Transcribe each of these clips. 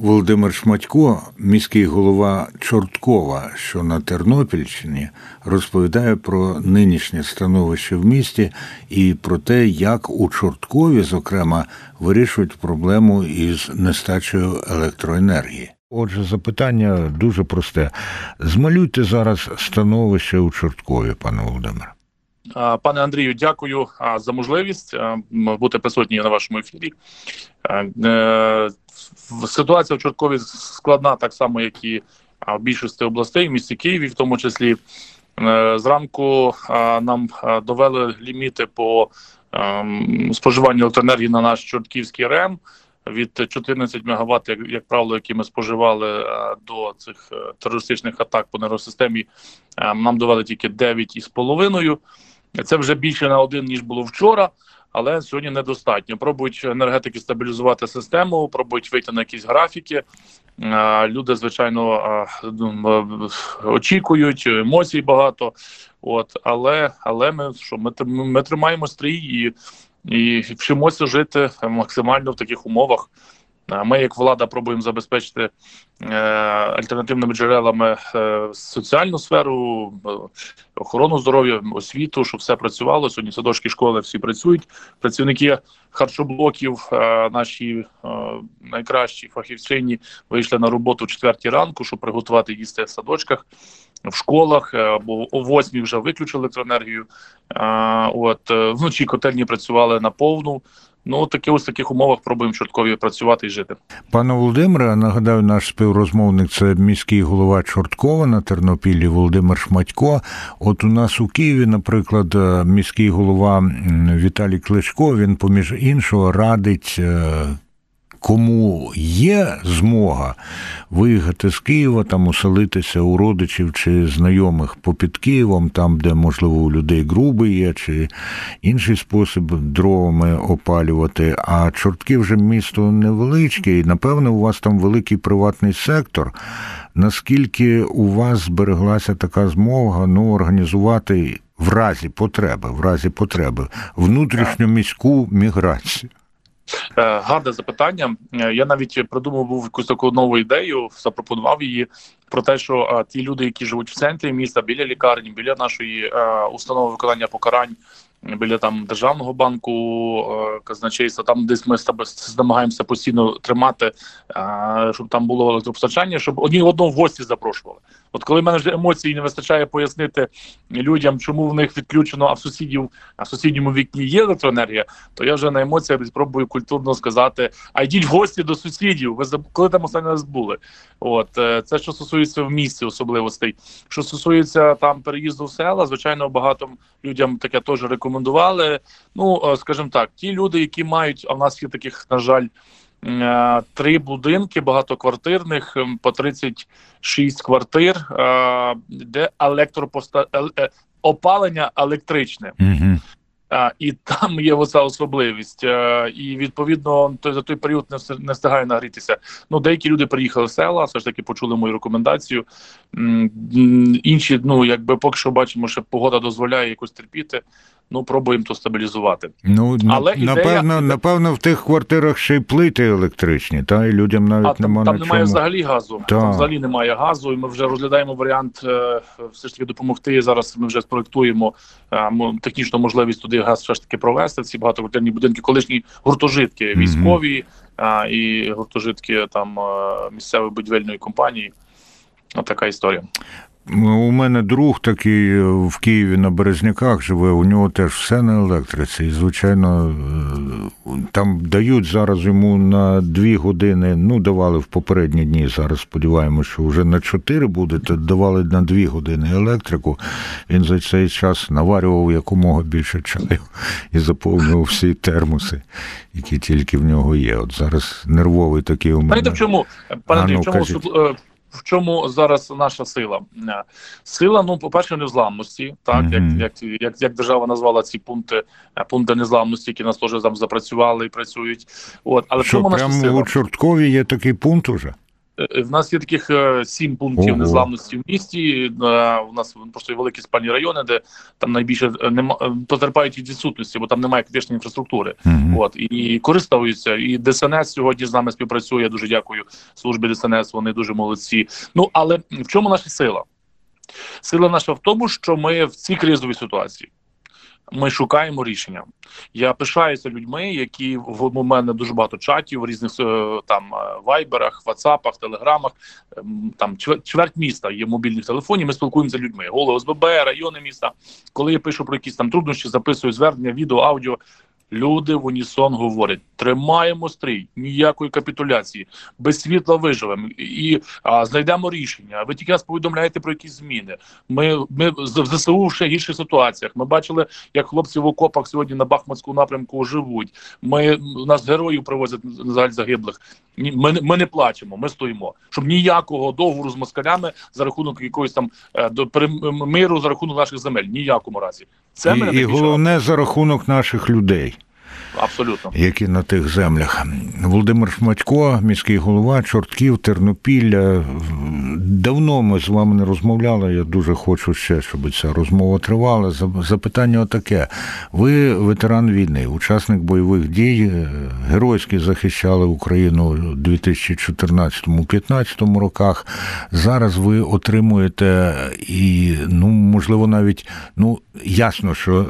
Володимир Шматько, міський голова Чорткова, що на Тернопільщині, розповідає про нинішнє становище в місті і про те, як у Чорткові, зокрема, вирішують проблему із нестачею електроенергії. Отже, запитання дуже просте: змалюйте зараз становище у Чорткові, пане Володимире. Пане Андрію, дякую за можливість бути присутній на вашому ефірі. Е, ситуація в Чорткові складна, так само, як і в більшості областей, в місті Києві, в тому числі. Е, зранку нам довели ліміти по ем, споживанню електроенергії на наш Чортківський РЕМ від 14 МВт, як, правило, які ми споживали до цих е, терористичних атак по нейросистемі, нам довели тільки 9,5. Це вже більше на один ніж було вчора, але сьогодні недостатньо. Пробують енергетики стабілізувати систему, пробують вийти на якісь графіки. Люди, звичайно, ну, очікують, емоцій багато. От, але але ми що ми ми тримаємо стрій і, і вчимося жити максимально в таких умовах. Ми, як влада, пробуємо забезпечити е, альтернативними джерелами е, соціальну сферу, е, охорону здоров'я, освіту, щоб все працювало. Сьогодні садочки школи всі працюють. Працівники харчоблоків, наші найкращі фахівчині вийшли на роботу в четвертій ранку, щоб приготувати їсти в садочках. В школах або о восьмій вже виключили електроенергію. От вночі котельні працювали на повну. Ну таки ось в таких умовах пробуємо чорткові працювати і жити. Пане Володимире, нагадаю, наш співрозмовник це міський голова Чорткова на Тернопіллі Володимир Шматько. От у нас у Києві, наприклад, міський голова Віталій Кличко, він поміж іншого радить е, кому є змога виїхати з Києва, там оселитися у родичів чи знайомих попід Києвом, там, де, можливо, у людей груби є, чи інший спосіб дровами опалювати. А чортки вже місто невеличке, і напевно у вас там великий приватний сектор. Наскільки у вас збереглася така змога ну, організувати в разі потреби, в разі потреби внутрішньоміську міграцію? Е, гарне запитання. Е, я навіть придумав був якусь таку нову ідею, запропонував її про те, що ті люди, які живуть в центрі міста, біля лікарні, біля нашої установи виконання покарань біля там державного банку е, казначейства, там десь ми намагаємося постійно тримати, е, щоб там було електропостачання, щоб одні одного в гості запрошували. От коли в мене вже емоцій не вистачає пояснити людям, чому в них відключено, а в сусідів а в сусідньому вікні є електроенергія, то я вже на емоціях спробую культурно сказати: а йдіть в гості до сусідів. Ви коли там останній раз були? От е, це що стосується в місті особливостей. Що стосується там переїзду в села, звичайно, багато людям таке теж рекомендую рекомендували. Ну, е, скажімо так, ті люди, які мають, а в нас є таких, на жаль, е, три будинки багатоквартирних по 36 квартир, е, де електропоста опалення електричне. А, І там є оця особливість, а, і відповідно той за той період не не встигає нагрітися. Ну деякі люди приїхали в села, все ж таки почули мою рекомендацію. Інші, ну якби поки що бачимо, що погода дозволяє якось терпіти ну пробуємо то стабілізувати. Ну але напевно, ідея... напевно, в тих квартирах ще й плити електричні, та і людям навіть а, немає там, там немає взагалі газу. Та. Там взагалі немає газу, і ми вже розглядаємо варіант е, все ж таки допомогти. Зараз ми вже спроектуємо е, технічну можливість туди газ все ж таки провести. Ці багатоквартирні будинки, колишні гуртожитки військові mm-hmm. і гуртожитки там е, місцевої будівельної компанії. Така історія. У мене друг такий е, в Києві на Березняках живе, у нього теж все на електриці. І, звичайно, е, там дають зараз йому на дві години, ну, давали в попередні дні. Зараз сподіваємося, що вже на чотири буде, то давали на дві години електрику. Він за цей час наварював якомога більше чаю і заповнював всі термоси, які тільки в нього є. От зараз нервовий такий у мене. В чому, пане Андрій, в чому в чому зараз наша сила? Е, сила, ну, по-перше, незламності, так mm -hmm. як як, як як держава назвала ці пункти е, пункти незламності, які нас теж там запрацювали і працюють. От, але Що, прямо у Чорткові є такий пункт уже? Е, в нас є таких е, сім пунктів Ого. незламності в місті. Е, У нас просто є великі спальні райони, де там найбільше нема потерпають від відсутності, бо там немає критичної інфраструктури. Мгм. От і користуються. І ДСНС сьогодні з нами співпрацює. Дуже дякую службі ДСНС. Вони дуже молодці. Ну але в чому наша сила? Сила наша в тому, що ми в цій кризовій ситуації. Ми шукаємо рішення. Я пишаюся людьми, які в у мене дуже багато чатів в різних е, там е, вайберах, ватсапах, телеграмах. ем, Там чверть міста є мобільних телефонів. Ми спілкуємося з людьми. Голови СББ, райони міста. Коли я пишу про якісь там труднощі, записую звернення, відео, аудіо. Люди в унісон говорять: тримаємо стрій, ніякої капітуляції, без світла виживемо і а, знайдемо рішення. Ви тільки нас повідомляєте про якісь зміни. Ми, ми в ЗСУ в ще гірших ситуаціях. Ми бачили, як хлопці в окопах сьогодні на Бахмутському напрямку живуть. Ми у нас героїв привозять на жаль загиблих. Ми, ми не плачемо, ми стоїмо. Щоб ніякого договору з москалями за рахунок якоїсь там е, до миру за рахунок наших земель. Ніякому разі. Це мене І, і головне за рахунок наших людей. Абсолютно. які на тих землях. Володимир Шматько, міський голова, Чортків, Тернопілля. Давно ми з вами не розмовляли. Я дуже хочу ще, щоб ця розмова тривала. Запитання отаке. Ви ветеран війни, учасник бойових дій, е, геройськи захищали Україну у 2014-2015 роках. Зараз ви отримуєте і, ну, можливо, навіть ну, ясно, що.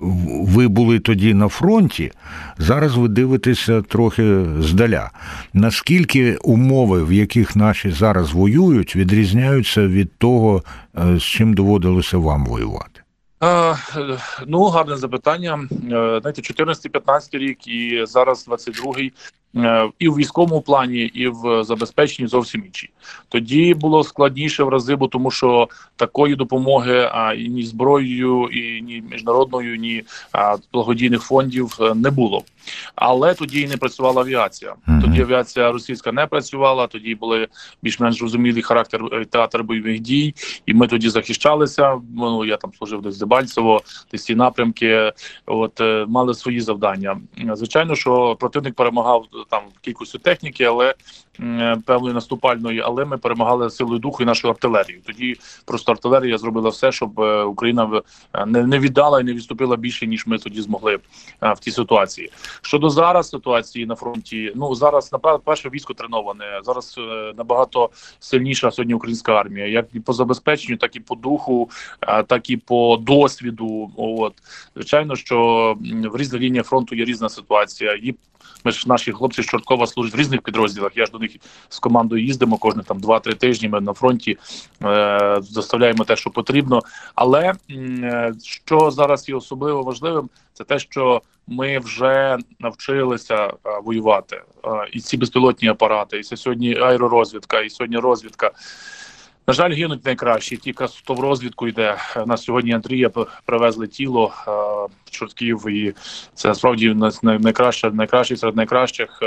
Ви були тоді на фронті, зараз ви дивитеся трохи здаля. Наскільки умови, в яких наші зараз воюють, відрізняються від того, е, з чим доводилося вам воювати? Е, ну, гарне запитання. Е, знаєте, 14-15 рік і зараз 22-й е, і в військовому плані, і в забезпеченні зовсім інші. Тоді було складніше в рази, бо тому що такої допомоги а, і ні зброєю, і ні міжнародною, ні а, благодійних фондів е, не було. Але тоді і не працювала авіація. Тоді авіація російська не працювала. Тоді були більш-менш зрозумілий характер е, театр бойових дій, і ми тоді захищалися. Ну я там служив десь Дебальцево, десь ці напрямки. От е, мали свої завдання. Звичайно, що противник перемагав е, там кількістю техніки, але е, певної наступальної, але ми перемагали силою духу і нашою артилерією. Тоді просто артилерія зробила все, щоб е, Україна е, не, віддала і не відступила більше, ніж ми тоді змогли в тій ситуації. Щодо зараз ситуації на фронті, ну зараз направду перше військо треноване. Зараз набагато сильніша сьогодні українська армія, як і по забезпеченню, так і по духу, так і по досвіду. От звичайно, що в різних лініях фронту є різна ситуація. І ми ж наші хлопці з Чорткова служать в різних підрозділах. Я ж до них з командою їздимо кожні там 2-3 тижні. Ми на фронті е, доставляємо те, що потрібно. Але е, що зараз є особливо важливим, це те, що ми вже навчилися е, воювати. Е, і ці безпілотні апарати, і це сьогодні аеророзвідка, і сьогодні розвідка. На жаль, гинуть найкращі. Тільки хто в розвідку йде. На сьогодні Андрія привезли тіло в чортків, і це справді найкраще, найкращий серед найкращих.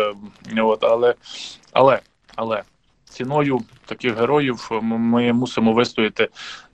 Е, от, але, але, але ціною таких героїв ми мусимо вистояти,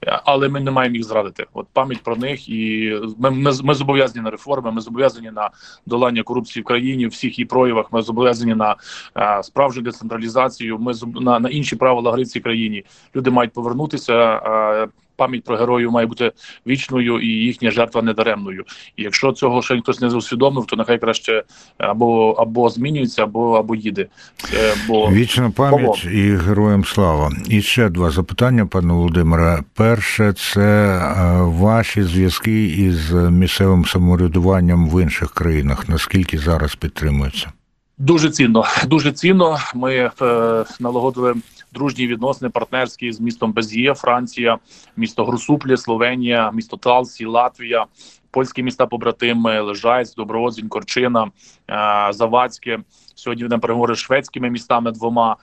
е, але ми не маємо їх зрадити. От пам'ять про них, і ми, ми, ми зобов'язані на реформи. Ми зобов'язані на долання корупції в країні, всіх її проявах. Ми зобов'язані на е, справжню децентралізацію. Ми на, на інші правила гри в цій країні. Люди мають повернутися. е, Пам'ять про героїв має бути вічною і їхня жертва недаремною. І якщо цього ще хтось не усвідомив, то нехай краще або або змінюється, або або їде. Це, бо Вічна пам'ять і героям слава. І ще два запитання, пане Володимире. Перше, це е, ваші зв'язки із місцевим самоврядуванням в інших країнах. Наскільки зараз підтримуються? Дуже цінно, дуже цінно. Ми е, налагодили дружні відносини партнерські з містом Без'є, Франція, місто Грусуплі, Словенія, місто Талсі, Латвія, польські міста побратими, Лежайць, Доброодзінь, Корчина, Завадське. Сьогодні ведемо переговори з шведськими містами двома.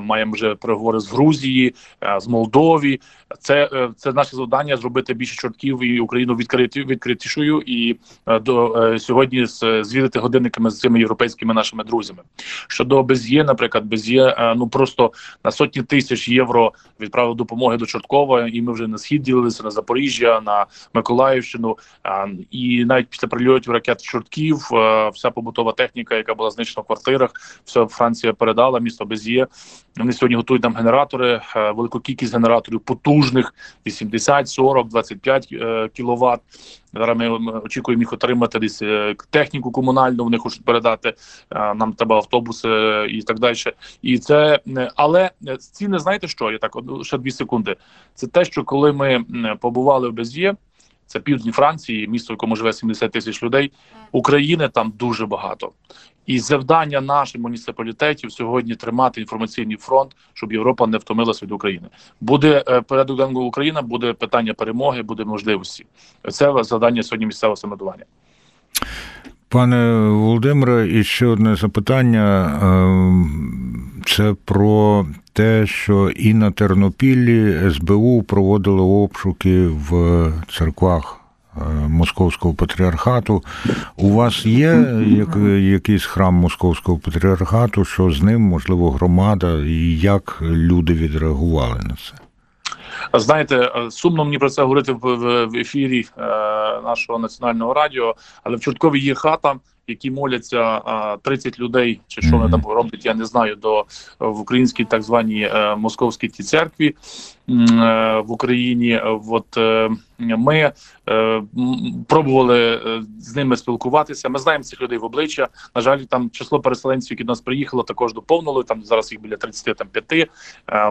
Маємо вже переговори з Грузії, з Молдові. Це, е, це наше завдання зробити більше чортків і Україну відкриті, відкритішою і е, до е, сьогодні звірити годинниками з цими європейськими нашими друзями. Щодо Без'є, наприклад, Без'є ну просто на сотні тисяч євро відправив допомоги до Чорткова, і ми вже на схід ділилися на Запоріжжя, на Миколаївщину. І навіть після прильотів ракет чортків вся побутова бойова техніка, яка була знищена в квартирах. Все Франція передала місто Без'є. Вони сьогодні готують нам генератори, е, велику кількість генераторів потужних 80, 40, 25 е, кіловат. Зараз ми очікуємо їх отримати десь е, техніку комунальну. Вони хочуть передати. Е, Нам треба автобуси і так далі. І це але ціни, знаєте що? Я так ще дві секунди. Це те, що коли ми побували в Без'є, це півдні Франції, місто, в якому живе 70 тисяч людей. України там дуже багато. І завдання наших муніципалітетів сьогодні тримати інформаційний фронт, щоб Європа не втомилася від України. Буде е, порядок Україна, буде питання перемоги, буде можливості. Це завдання сьогодні місцевого самоврядування. Пане Володимире, і ще одне запитання. Ем, Це про те, що і на Тернопіллі СБУ проводило обшуки в церквах е, Московського патріархату. У вас є як, якийсь храм Московського патріархату, що з ним, можливо, громада, і як люди відреагували на це? Знаєте, е, сумно мені про це говорити в, в, в ефірі е, нашого національного радіо, але в Чорткові є хата, які моляться е, 30 людей, чи що вони там роблять, я не знаю, до в українській так званій е, московській ті церкві. е, в Україні. Е, От е, ми е, пробували е, з ними спілкуватися. Ми знаємо цих людей в обличчя. На жаль, там число переселенців, які до нас приїхало, також доповнили. Там зараз їх біля 35. Е,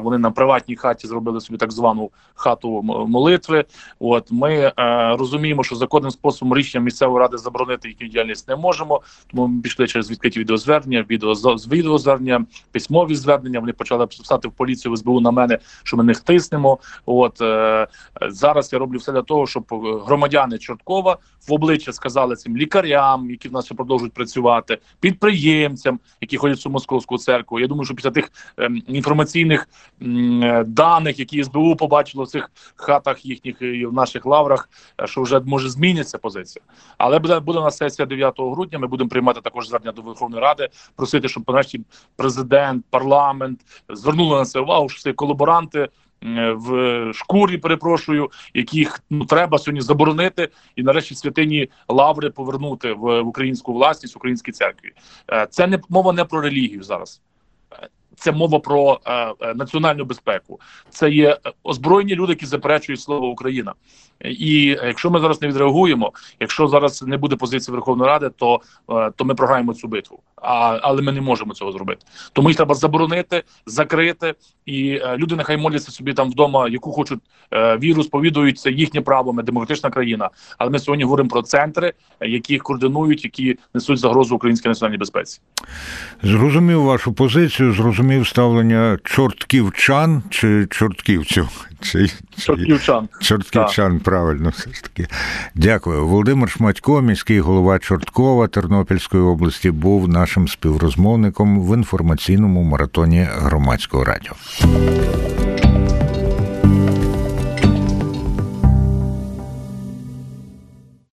Вони на приватній хаті зробили собі так звану хату молитви. От ми е, розуміємо, що законним способом рішення місцевої ради заборонити їхню діяльність не можемо. Тому ми пішли через відкриті відеозвернення, відео відеозвернення, письмові звернення. Вони почали писати в поліцію в СБУ на мене, що ми них тиснемо. От е, зараз я роблю все для того, щоб е, громадяни Чорткова в обличчя сказали цим лікарям, які в нас ще продовжують працювати, підприємцям, які ходять в цю московську церкву. Я думаю, що після тих ем, інформаційних е, даних, які СБУ побачило в цих хатах їхніх і в наших лаврах, е, що вже може зміниться позиція. Але буде буде у нас сесія 9 грудня. Ми будемо приймати також звернення до Верховної Ради, просити, щоб нарешті президент, парламент звернули на це увагу, що це колаборанти. Е, В шкурі перепрошую, яких ну треба сьогодні заборонити, і нарешті святині лаври повернути в, в українську власність, українській церкві. Е, Це не мова не про релігію зараз. Е, Це мова про е, національну безпеку. Це є озброєні люди, які заперечують слово Україна. І якщо ми зараз не відреагуємо, якщо зараз не буде позиції Верховної Ради, то, е, то ми програємо цю битву. А, але ми не можемо цього зробити. Тому їх треба заборонити, закрити, і е, люди нехай моляться собі там вдома, яку хочуть е, віру, сповідують це їхнє право. Ми демократична країна. Але ми сьогодні говоримо про центри, які координують, які несуть загрозу українській національній безпеці. Зрозумів вашу позицію, зрозумів ставлення чортківчан чи чортківців. Чи, чи... Чортківчан. Чортківчан, правильно, все ж таки. Дякую. Володимир Шматько, міський голова Чорткова Тернопільської області, був нашим співрозмовником в інформаційному маратоні громадського радіо.